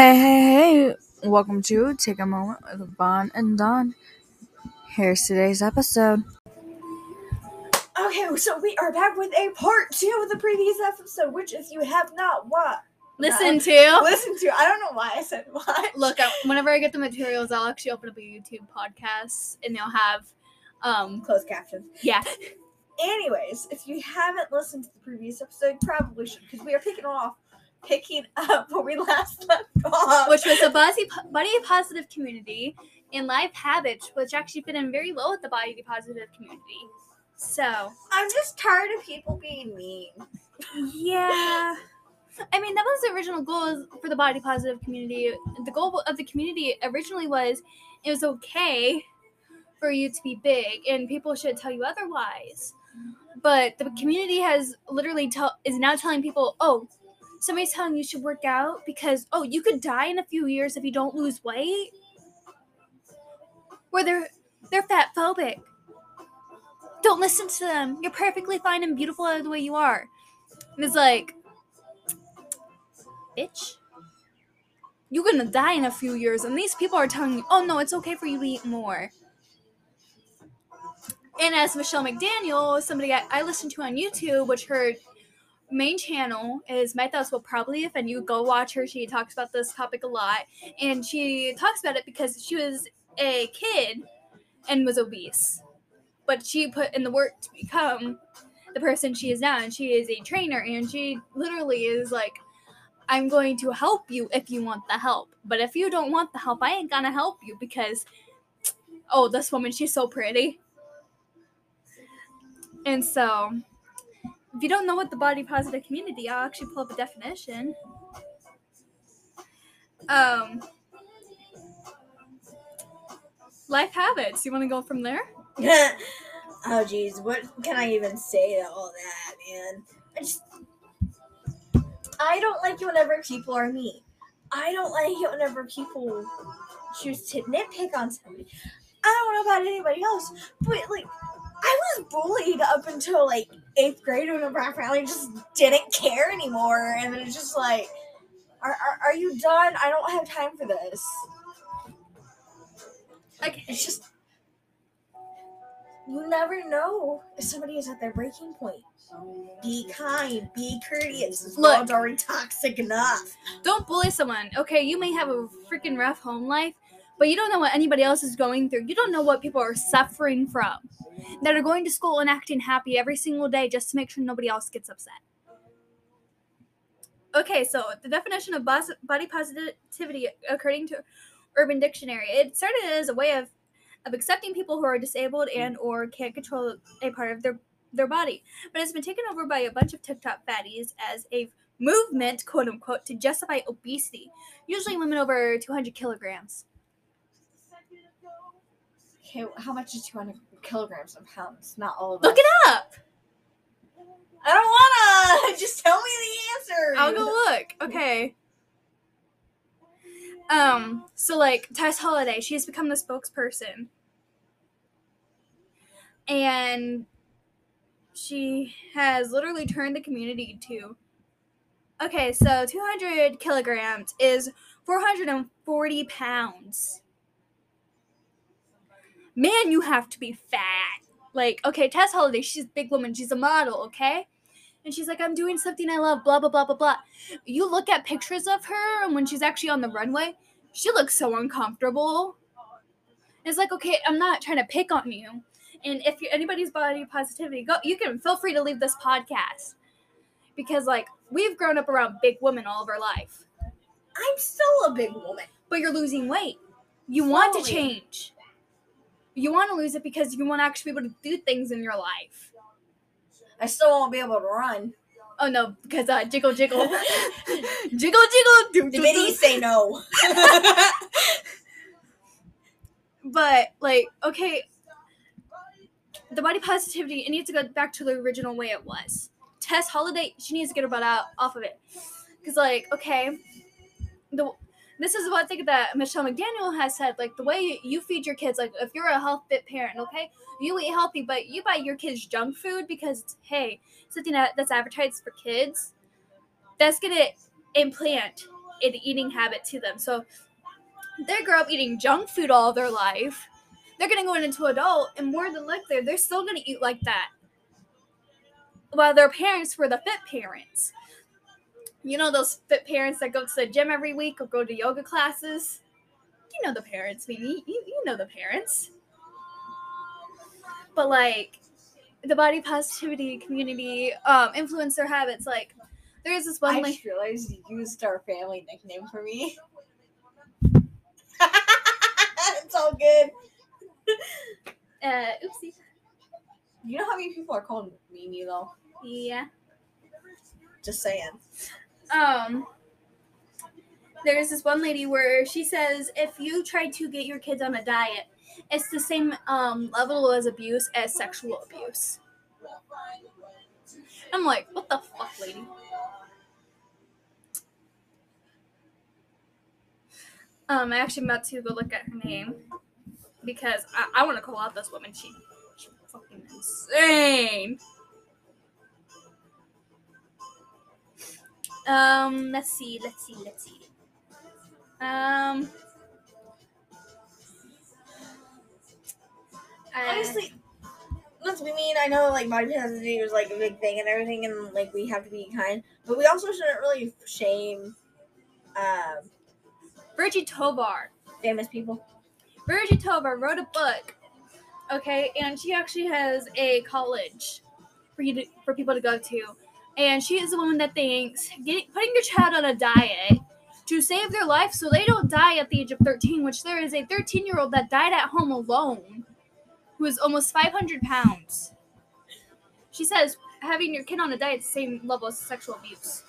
Hey, hey, hey! Welcome to Take a Moment with Bon and Don. Here's today's episode. Okay, so we are back with a part two of the previous episode, which if you have not what Listen to. listen to, I don't know why I said what. Look, I- whenever I get the materials, I'll actually open up a YouTube podcast and they'll have, um, closed captions. yeah, Anyways, if you haven't listened to the previous episode, you probably should because we are picking off, picking up where we last left off. which was a body, body positive community and life habits, which actually fit in very well with the body positive community. So, I'm just tired of people being mean. yeah. I mean, that was the original goal for the body positive community. The goal of the community originally was it was okay for you to be big and people should tell you otherwise. But the community has literally tell is now telling people, "Oh, somebody's telling you should work out because oh, you could die in a few years if you don't lose weight." Where they're they're fat phobic. Don't listen to them. You're perfectly fine and beautiful the way you are. And it's like, bitch, you're gonna die in a few years, and these people are telling you, oh no, it's okay for you to eat more. And as Michelle McDaniel, somebody I, I listen to on YouTube, which her main channel is My Thoughts Will Probably Offend You. Go watch her. She talks about this topic a lot. And she talks about it because she was a kid and was obese. But she put in the work to become the person she is now. And she is a trainer. And she literally is like, I'm going to help you if you want the help. But if you don't want the help, I ain't gonna help you because, oh, this woman, she's so pretty. And so, if you don't know what the body positive community, I'll actually pull up a definition. Um, life habits. You want to go from there? oh jeez, what can I even say to all that, man? I just I don't like it whenever people are mean. I don't like it whenever people choose to nitpick on somebody. I don't know about anybody else, but like I was bullied up until like eighth grade whenever I finally just didn't care anymore, and it's just like, are, are, are you done? I don't have time for this. Okay. It's just you never know if somebody is at their breaking point. Be kind, be courteous. This Look. world's already toxic enough. Don't bully someone. Okay, you may have a freaking rough home life, but you don't know what anybody else is going through. You don't know what people are suffering from. That are going to school and acting happy every single day just to make sure nobody else gets upset. Okay, so the definition of body positivity, according to Urban Dictionary, it started as a way of of accepting people who are disabled and or can't control a part of their their body, but it's been taken over by a bunch of TikTok fatties as a movement, quote unquote, to justify obesity, usually women over 200 kilograms. Okay, how much is 200 kilograms of pounds? Not all of them. Look it up. I don't wanna! Just tell me the answer! I'll go look. Okay. Um, so like Tess Holliday, she has become the spokesperson. And she has literally turned the community to Okay, so 200 kilograms is 440 pounds. Man, you have to be fat. Like, okay, Tess Holliday, she's a big woman, she's a model, okay? And she's like, I'm doing something I love, blah, blah, blah, blah, blah. You look at pictures of her, and when she's actually on the runway, she looks so uncomfortable. It's like, okay, I'm not trying to pick on you. And if you're anybody's body positivity, go you can feel free to leave this podcast. Because like we've grown up around big women all of our life. I'm still a big woman. But you're losing weight. You want to change. You want to lose it because you want to actually be able to do things in your life. I still won't be able to run. Oh no, because uh, jiggle jiggle, jiggle jiggle. Do, biddies do. say no. But like, okay, the body positivity it needs to go back to the original way it was. Tess Holliday, she needs to get her butt out off of it, because like, okay, the this is one thing that Michelle McDaniel has said. Like the way you feed your kids, like if you're a health fit parent, okay, you eat healthy, but you buy your kids junk food because hey something that, that's advertised for kids. That's gonna implant an eating habit to them. So they grow up eating junk food all their life. They're gonna go into adult, and more than likely, they're still gonna eat like that. While their parents were the fit parents. You know those fit parents that go to the gym every week or go to yoga classes? You know the parents, Mimi. You, you know the parents. But like the body positivity community, um, influencer habits, like there's this one I like just realized you used our family nickname for me. it's all good. uh oopsie. You know how many people are calling me, Mimi though? Yeah. Just saying. Um there's this one lady where she says if you try to get your kids on a diet it's the same um, level as abuse as sexual abuse. I'm like what the fuck lady? Um i actually am about to go look at her name because i, I want to call out this woman. She, she's fucking insane Um, let's see, let's see, let's see. Um, Honestly, let's be mean. I know like body positivity was like a big thing and everything, and like we have to be kind, but we also shouldn't really shame um, Virgie Tovar. famous people. Virgie Tovar wrote a book, okay, and she actually has a college for you to, for people to go to, and she is the woman that thinks getting putting your child on a diet to save their life so they don't die at the age of 13, which there is a 13 year old that died at home alone, who is almost 500 pounds. She says having your kid on a diet is the same level as sexual abuse.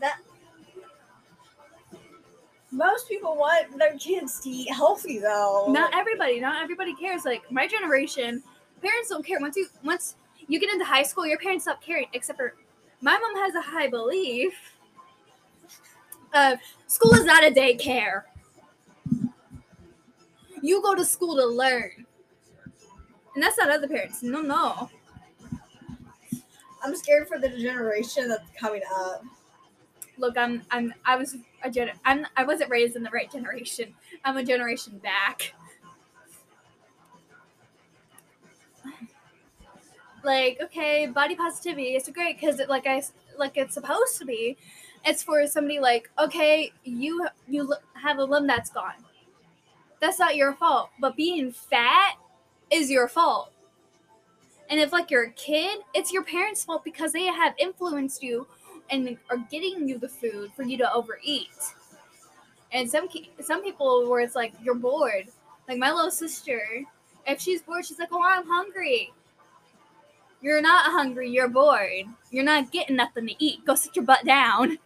That most people want their kids to eat healthy though. not everybody not everybody cares like my generation parents don't care once you once you get into high school your parents stop caring except for my mom has a high belief of school is not a daycare. You go to school to learn. And that's not other parents. No no. I'm scared for the generation that's coming up. look i'm i'm i was a gen i'm i wasn't raised in the right generation. I'm a generation back like okay body positivity is great because it like i like it's supposed to be it's for somebody like okay you you have a limb that's gone that's not your fault but being fat is your fault and if like you're a kid it's your parents fault because they have influenced you and are getting you the food for you to overeat. And some some people where it's like you're bored. Like my little sister, if she's bored, she's like, "Oh, I'm hungry." You're not hungry. You're bored. You're not getting nothing to eat. Go sit your butt down.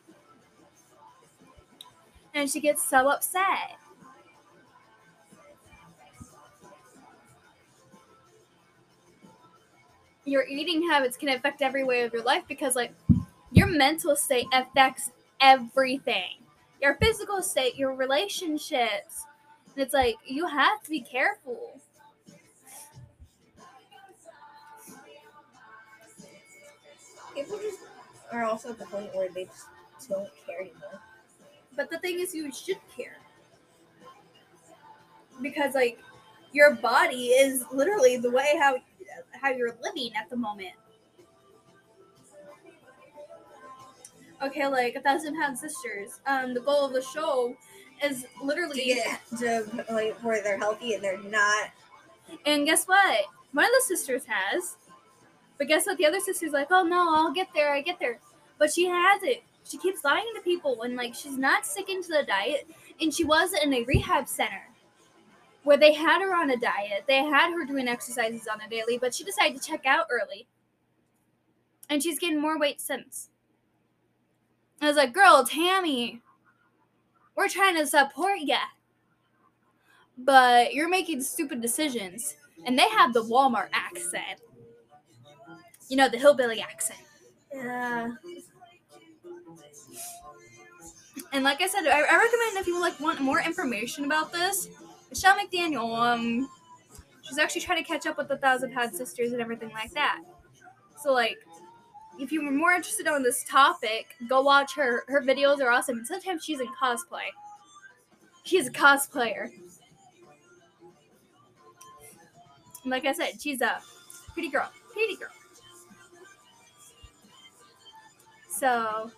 And she gets so upset. Your eating habits can affect every way of your life because, like, your mental state affects everything your physical state your relationships and it's like you have to be careful People just are also at the point where they just don't care anymore. but the thing is you should care because like your body is literally the way how how you're living at the moment okay like a thousand pound sisters um the goal of the show is To literally get to like where they're healthy and they're not. And guess what? One of the sisters has. But guess what? The other sister's like, oh no, I'll get there, I get there. But she has it. She keeps lying to people and like she's not sticking to the diet. And she was in a rehab center where they had her on a diet. They had her doing exercises on a daily, but she decided to check out early. And she's getting more weight since. I was like, girl, Tammy, we're trying to support you. But you're making stupid decisions and they have the Walmart accent. You know, the hillbilly accent. Yeah. And like I said, I, I recommend if you like want more information about this, Michelle McDaniel, um, she's actually trying to catch up with the Thousand Pound Sisters and everything like that. So like, if you were more interested on this topic, go watch her. Her videos are awesome. And sometimes she's in cosplay. She's a cosplayer. And like I said, she's a pretty girl. Pretty girl. So,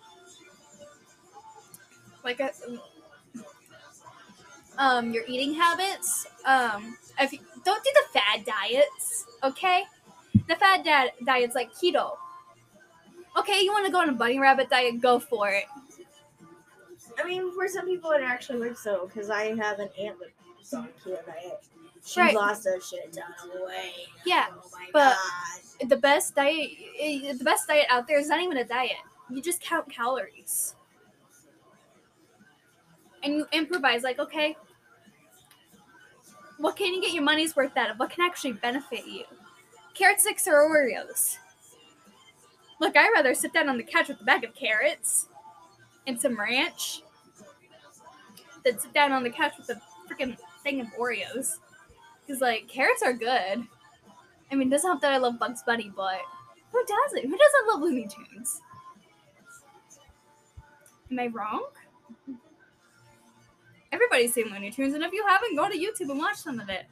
like, I, um, your eating habits. Um, if you, don't do the fad diets, okay? The fad di- diets like keto. Okay, you want to go on a bunny rabbit diet? Go for it. I mean, for some people, it actually works though, because I have an aunt that's on keto diet. She Right. lost her shit ton of weight. Yeah, Oh but- god. The best diet, eh, the best diet out there is not even a diet. You just count calories, and you improvise. Like, okay, what can you get your money's worth out of? What can actually benefit you? Carrot sticks or Oreos? Look, I'd rather sit down on the couch with a bag of carrots and some ranch than sit down on the couch with a freaking thing of Oreos. Because, like, carrots are good. I mean, it doesn't help that I love Bugs Bunny, but who doesn't? Who doesn't love Looney Tunes? Am I wrong? Everybody's seen Looney Tunes, and if you haven't, go to YouTube and watch some of it.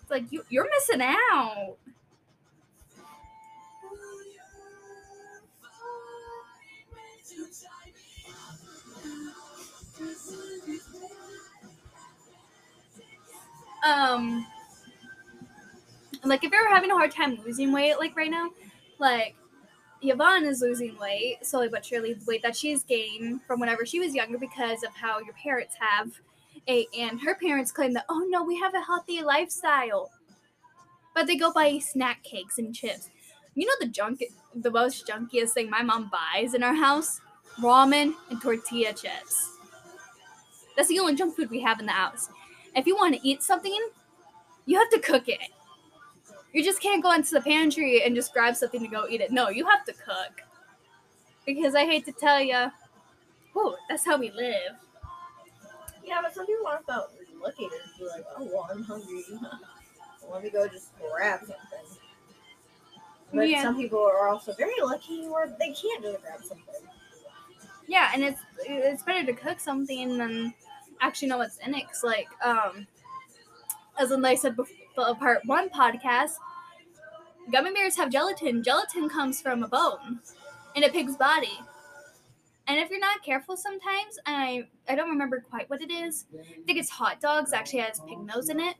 It's like you, you're missing out. Um, like if you're having a hard time losing weight, like right now, like Yvonne is losing weight slowly but surely, the weight that she's gained from whenever she was younger because of how your parents have a, and her parents claim that oh no, we have a healthy lifestyle, but they go buy snack cakes and chips. You know the junk, the most junkiest thing my mom buys in our house: ramen and tortilla chips. That's the only junk food we have in the house. If you want to eat something, you have to cook it. You just can't go into the pantry and just grab something to go eat it. No, you have to cook. Because I hate to tell you, whoa, that's how we live. Yeah, but some people aren't about looking and be like, oh, well, I'm hungry. Let me go just grab something. But Yeah. some people are also very lucky where they can't just grab something. Yeah, and it's it's better to cook something than actually know what's in it. 'Cause, like, um, as I said before, part one podcast, gummy bears have gelatin. Gelatin comes from a bone in a pig's body. And if you're not careful sometimes, I I don't remember quite what it is. I think it's hot dogs actually has pig nose in it.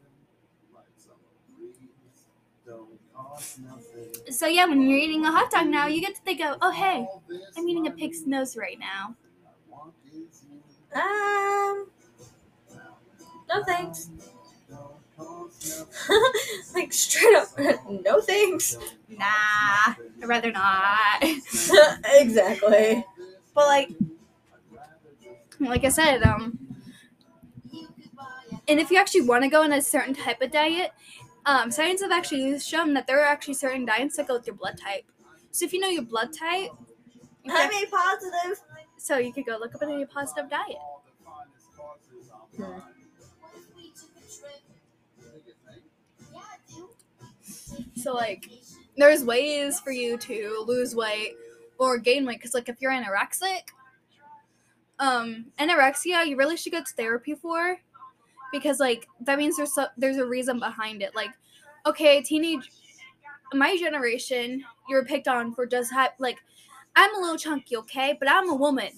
So yeah, when you're eating a hot dog now, you get to think of, oh hey, I'm eating a pig's nose right now. Um, no thanks. like straight up, no thanks. Nah, I'd rather not. exactly. But like, like I said, um, and if you actually want to go on a certain type of diet, um, science have actually shown that there are actually certain diets that go with your blood type. So if you know your blood type, you I'm a positive. so you could go look up an a positive diet. So like, there's ways for you to lose weight or gain weight. Cause like if you're anorexic, um, anorexia, you really should go to therapy for, because like that means there's so, there's a reason behind it. Like, okay, teenage, my generation, you're picked on for just have like, I'm a little chunky, okay, but I'm a woman,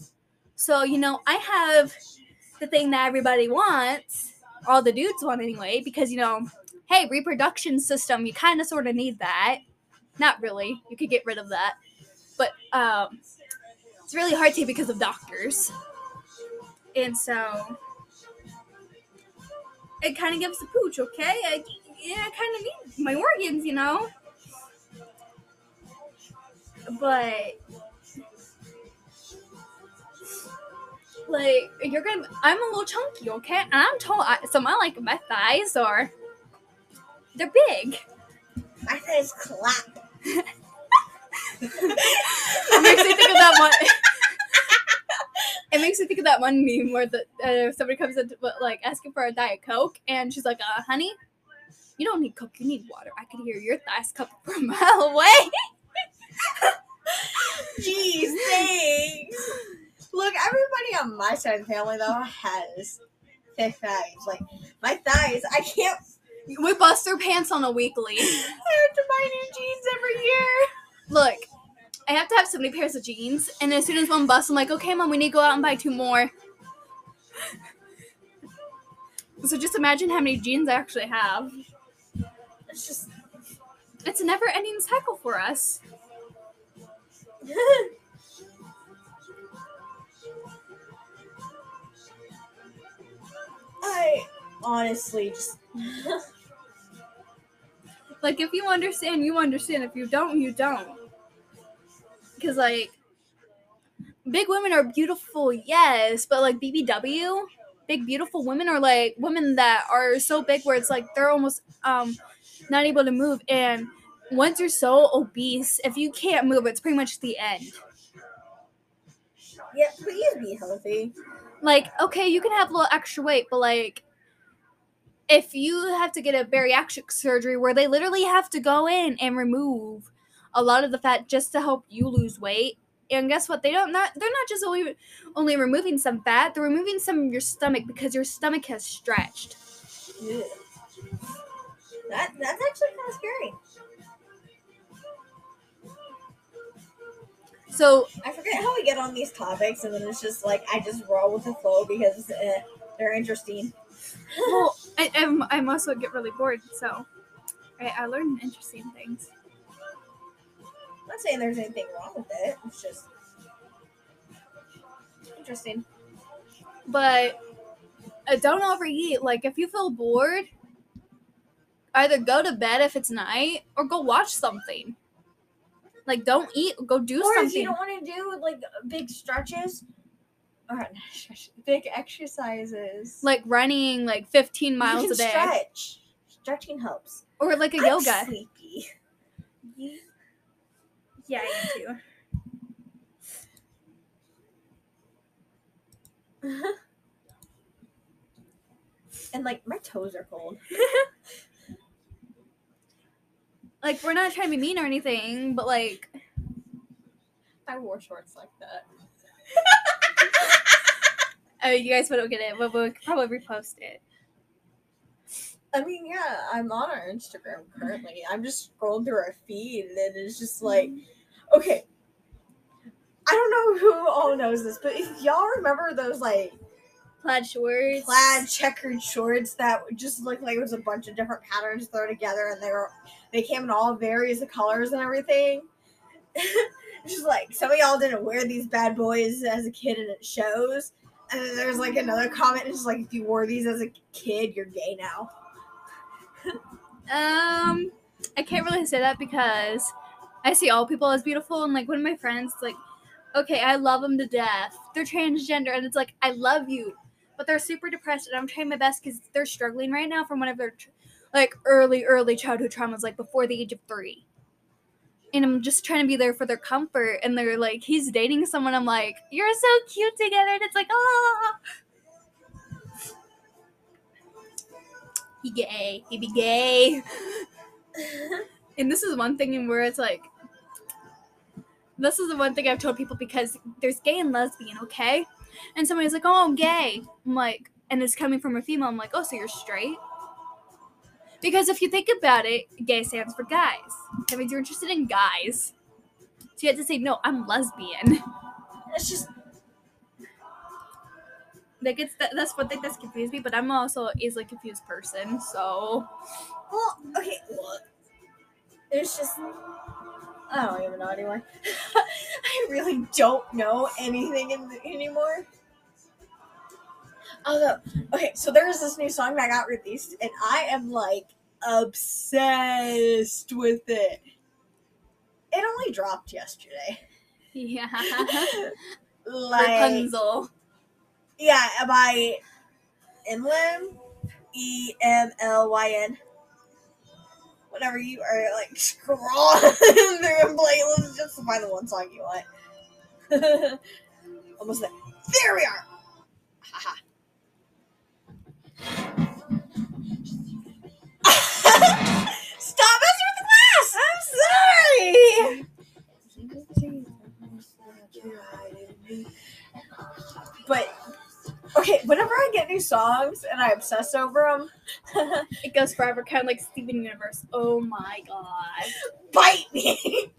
so you know I have the thing that everybody wants, all the dudes want anyway, because you know hey, reproduction system, you kind of sort of need that. Not really. You could get rid of that. But um, it's really hard to because of doctors. And so it kind of gives the pooch, okay? I, yeah, I kind of need my organs, you know? But like you're gonna i'm a little chunky okay and i'm tall so my like my thighs are they're big My face clap. it makes me think of that one it makes me think of that one meme where the uh, somebody comes in to, like asking for a diet coke and she's like uh honey you don't need coke you need water i could hear your thighs coming from a mile away Jeez, thanks. Look, everybody on my side of the family though has thick thighs. Like my thighs, I can't. We bust our pants on a weekly. I have to buy new jeans every year. Look, I have to have so many pairs of jeans, and as soon as one busts, I'm like, okay, mom, we need to go out and buy two more. So just imagine how many jeans I actually have. It's just. It's a never-ending cycle for us. I honestly just. Like, if you understand, you understand. If you don't, you don't. Because, like, big women are beautiful, yes, but, like, BBW, big, beautiful women are, like, women that are so big where it's like they're almost um not able to move. And once you're so obese, if you can't move, it's pretty much the end. yeah, please be healthy. Like, okay, you can have a little extra weight, but, like, if you have to get a bariatric surgery where they literally have to go in and remove a lot of the fat just to help you lose weight, and guess what? They don't not they're not just only only removing some fat; they're removing some of your stomach because your stomach has stretched. Ugh. That that's actually kind of scary. So I forget how we get on these topics, and then it's just like I just roll with the flow because uh, they're interesting. Well, I, I'm I'm also get really bored. So I, I learn interesting things. I'm not saying there's anything wrong with it. It's just interesting. but uh, don't overeat. Like if you feel bored, either go to bed if it's night or go watch something. Like don't eat, go do or if something. you don't want to do like big stretches or big exercises, like running like 15 you miles can a day stretch. Stretching helps. or like a I'm yoga. sleepy. Yeah, I am too. and like my toes are cold. Like we're not trying to be mean or anything, but like I wore shorts like that. Oh, you guys wouldn't get it, but we could probably repost it. I mean, yeah, I'm on our Instagram currently. I'm just scrolling through our feed, and it's just like, okay. I don't know who all knows this, but if y'all remember those like Plaid shorts. plaid checkered shorts that just looked like it was a bunch of different patterns thrown together, and they were they came in all various colors and everything. just like some of y'all didn't wear these bad boys as a kid, and it shows. And then there's like another comment, it's like if you wore these as a kid, you're gay now. Um, I can't really say that because I see all people as beautiful, and like one of my friends, like, okay, I love them to death. They're transgender, and it's like I love you, but they're super depressed, and I'm trying my best because they're struggling right now from one of their like early, early childhood traumas, like before the age of three. And I'm just trying to be there for their comfort, and they're like, he's dating someone. I'm like, you're so cute together, and it's like, oh. He gay. He be gay. And this is one thing in where it's like, this is the one thing I've told people because there's gay and lesbian, okay? And somebody's like, oh, I'm gay. I'm like, and it's coming from a female. I'm like, oh, so you're straight? Because if you think about it, gay stands for guys. That means you're interested in guys. So you have to say, no, I'm lesbian. It's just Like it's that, that's one thing that's confused me, but I'm also an easily confused person, so well, okay. Well, it's just I don't even know anymore. I really don't know anything in the, anymore. Okay, so there's this new song that got released, and I am like obsessed with it. It only dropped yesterday. yeah. like, Rapunzel. yeah, by Emlyn, E M L Y N. Whenever you are like scrolling through a playlist just to find the one song you want. Almost there. There we are. Haha. Sorry! But okay, whenever I get new songs and I obsess over them, It goes forever, kind of like Steven Universe. Oh my god. bite me.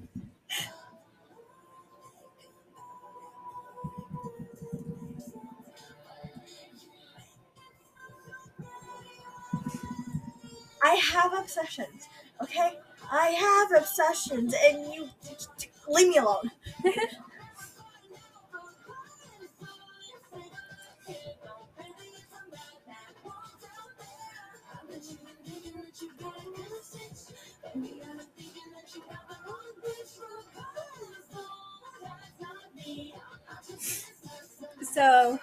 I have obsessions, okay? I have obsessions, and you leave me alone. So,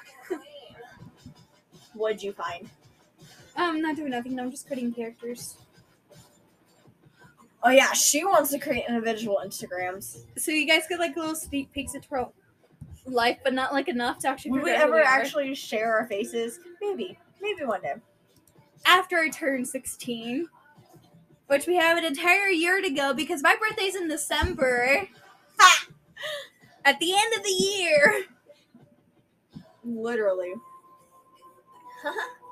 What'd you find? I'm not doing nothing. I'm just creating characters. Oh yeah, she wants to create individual Instagrams. So you guys get like little sneak peeks into our life, but not like enough to actually. Would we figure out who ever actually share our faces? Maybe, maybe one day. after I turn 16, which we have an entire year to go because my birthday's in December. Ha! At the end of the year. Literally.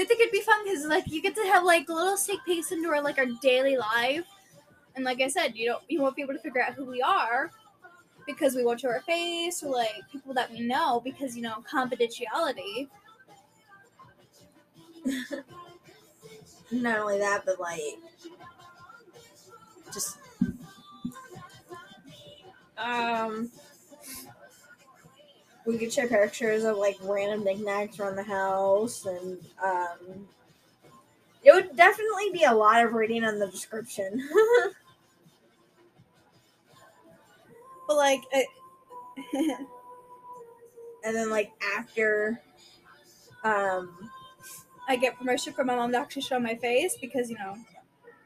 So I think it'd be fun because like you get to have like a little sneak peeks into our like our daily life, and like I said, you don't you won't be able to figure out who we are because we won't show our face or like people that we know because you know confidentiality. Not only that, but like, just um, we could share pictures of like random knickknacks around the house, and um, it would definitely be a lot of reading on the description. But like, and then like after, um, I get permission from my mom to actually show my face because you know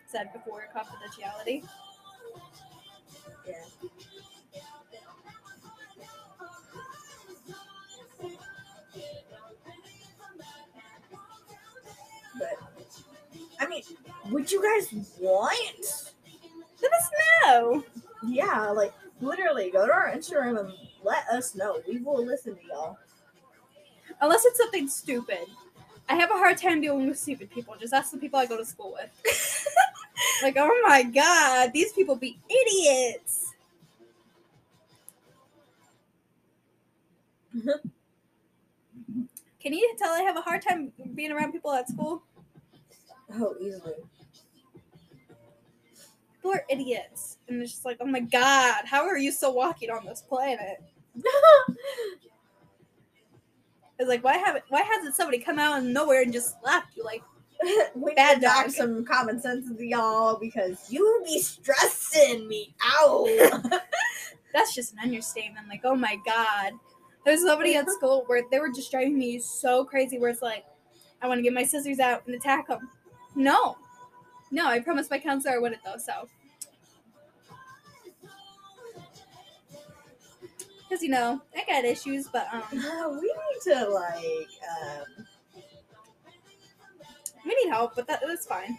said before confidentiality. yeah. I mean, would you guys want? Let us know. Yeah, like literally go to our Instagram and let us know. We will listen to y'all. Unless it's something stupid. I have a hard time dealing with stupid people. Just ask the people I go to school with. like, oh my god, these people be idiots. Mm-hmm. Can you tell I have a hard time being around people at school? Oh, easily. People are idiots. And it's just like, oh my god, how are you still walking on this planet? It's like, why haven't why hasn't somebody come out of nowhere and just slapped you? Like, we Bad dog. some common sense into y'all because you be stressing me out. that's just an understatement. Like, oh my god. There's somebody at school where they were just driving me so crazy where it's like, I want to get my scissors out and attack them. No. No, I promised my counselor I wouldn't though, so. Because, you know, I got issues, but um, we need to like um we need help, but that, that's fine.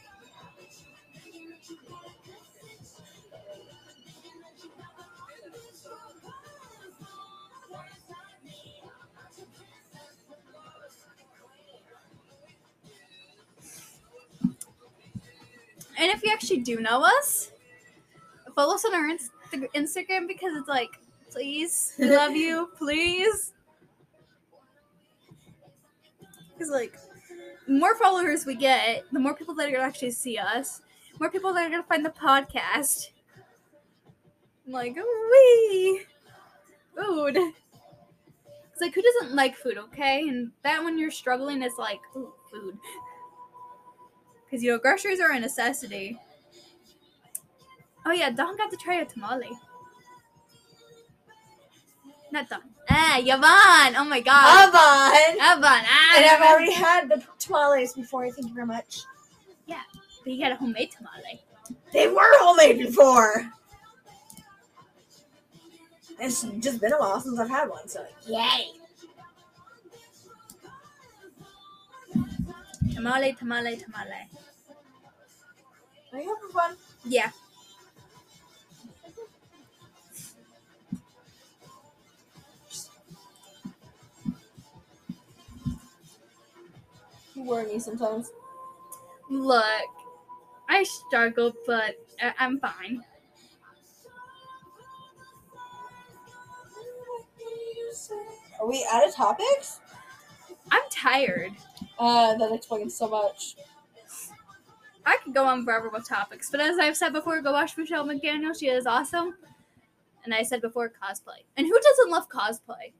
And if you actually do know us, follow us on our Inst- Instagram because it's like, please, we love you, please. Because like, more followers we get, the more people that are gonna actually see us, more people that are gonna find the podcast. I'm like, wee, food. It's like, who doesn't like food, okay? And that when you're struggling is like, ooh, food. Because, you know, groceries are a necessity. Oh, yeah, Don got to try a tamale. Not Don. Ah, Yvonne! Oh my god. Avon. Yvonne! Ah, And I've already had the tamales before. Thank you very much. Yeah, but you got a homemade tamale. They were homemade before. It's just been a while since I've had one, so yay. Tamale, tamale, tamale. Are you having fun? Yeah. You worry me sometimes. Look, I struggle, but I- I'm fine. Are we out of topics? I'm tired. Uh, that explains so much. I could go on forever with topics, but as I've said before, go watch Michelle McDaniel. She is awesome. And I said before, cosplay. And who doesn't love cosplay?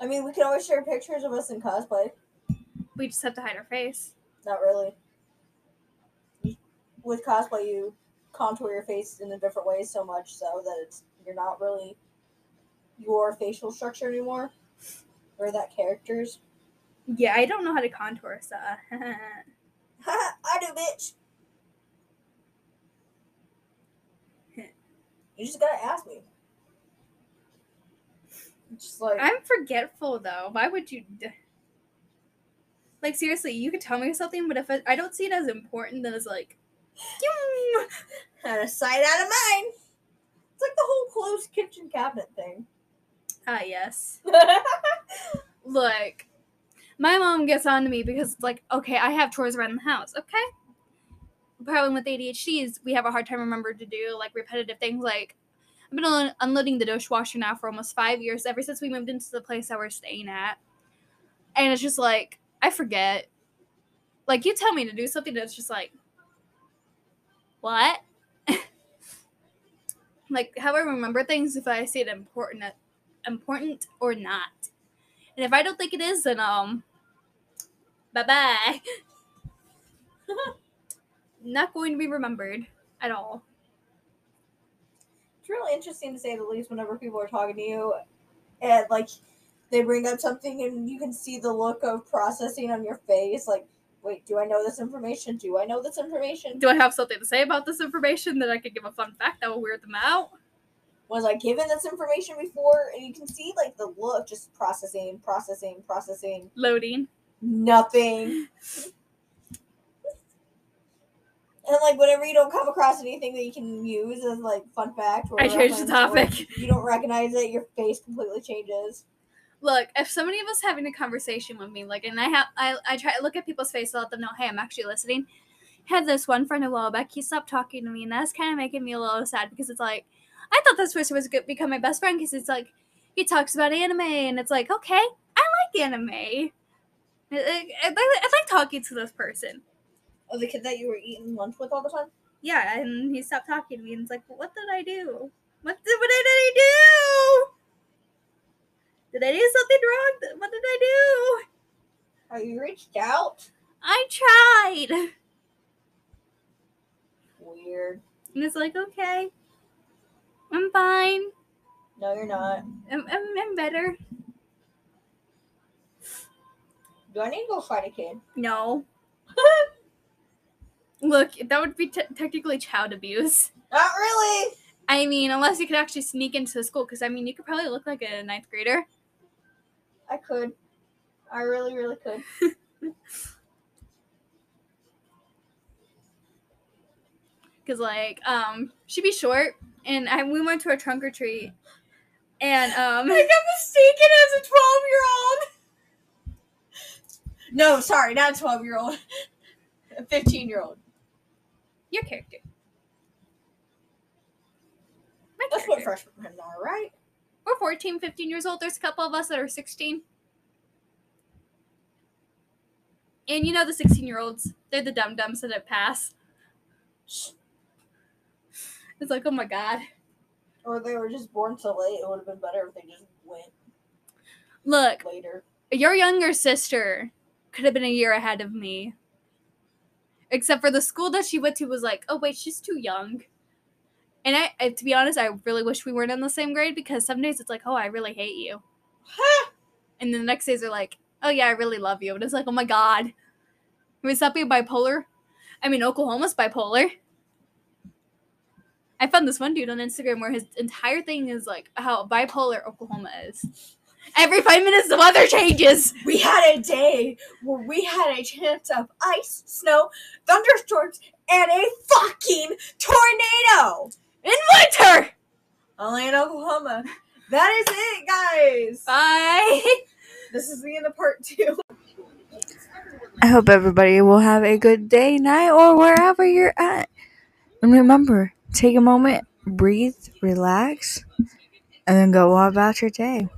I mean, we can always share pictures of us in cosplay. We just have to hide our face. Not really. With cosplay, you contour your face in a different way so much so that it's you're not really your facial structure anymore, or that character's. Yeah, I don't know how to contour, so. I do, bitch. You just gotta ask me. Just like I'm forgetful though. Why would you? D- like seriously, you could tell me something, but if I, I don't see it as important, then it's like, out of sight, out of mind. It's like the whole closed kitchen cabinet thing. ah yes. Look, my mom gets on to me because it's like, okay, I have chores around the house. Okay. Problem with ADHD is we have a hard time remembering to do like repetitive things. Like I've been un- unloading the dishwasher now for almost five years, ever since we moved into the place that we're staying at, and it's just like I forget. Like you tell me to do something, that's just like, what? like how I remember things if I see it important, important or not. And if I don't think it is, then um, bye bye. Not going to be remembered at all. It's really interesting to say the least whenever people are talking to you and like they bring up something and you can see the look of processing on your face like wait do i know this information do i know this information Do I have something to say about this information that I could give a fun fact that will weird them out? was i given this information before and you can see like the look just processing processing processing Loading. Nothing and like whenever you don't come across anything that you can use as like fun fact or I changed the topic. you don't recognize it your face completely changes Look, if somebody was having a conversation with me, like, and I have, I, I try to look at people's face to let them know, hey, I'm actually listening. Had this one friend a while back, he stopped talking to me, and that's kind of making me a little sad because it's like, I thought this person was going to become my best friend because it's like, he talks about anime, and it's like, okay, I like anime. I, I, I, I like talking to this person. oh the kid that you were eating lunch with all the time Yeah, and he stopped talking to me, and it's like, what did I do? What did, what did I do? Did I do something wrong? What did I do? Have you reached out? I tried. Weird. And it's like, okay, I'm fine. No, you're not. I'm, I'm, I'm better. Do I need to go fight a kid? No. Look, that would be t- technically child abuse. Not really. I mean, unless you could actually sneak into the school, because I mean, you could probably look like a ninth grader. I could. I really, really could. Because, like, um, she'd be short, and I, we went to a trunk or treat, and, um, I got mistaken as a 12 year old. No, sorry, not a 12 year old. A 15 year old. your character. My That's what freshmen are, right? We're 14, 15 years old. There's a couple of us that are 16. And you know the 16 year olds, they're the dum dums that pass. It's like, oh my god. Or they were just born so late. It would have been better if they just went Look, later. your younger sister could have been a year ahead of me. Except for the school that she went to was like, oh wait, she's too young. And I, I to be honest, I really wish we weren't in the same grade because some days it's like, oh, I really hate you. And then the next days are like, oh yeah, I really love you. And it's like, oh my god. Was that being bipolar? I mean, Oklahoma's bipolar. I found this one dude on Instagram where his entire thing is like how bipolar Oklahoma is. Every five minutes, the weather changes. We had a day where we had a chance of ice, snow, thunderstorms, and a fucking tornado. In winter. Only in Oklahoma. That is it, guys. Bye. This is the end of part two. I hope everybody will have a good day, night, or wherever you're at. And remember, take a moment, breathe, relax, and then go on about your day.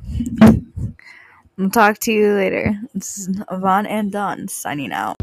I'll talk to you later. This is Yvonne and Don signing out.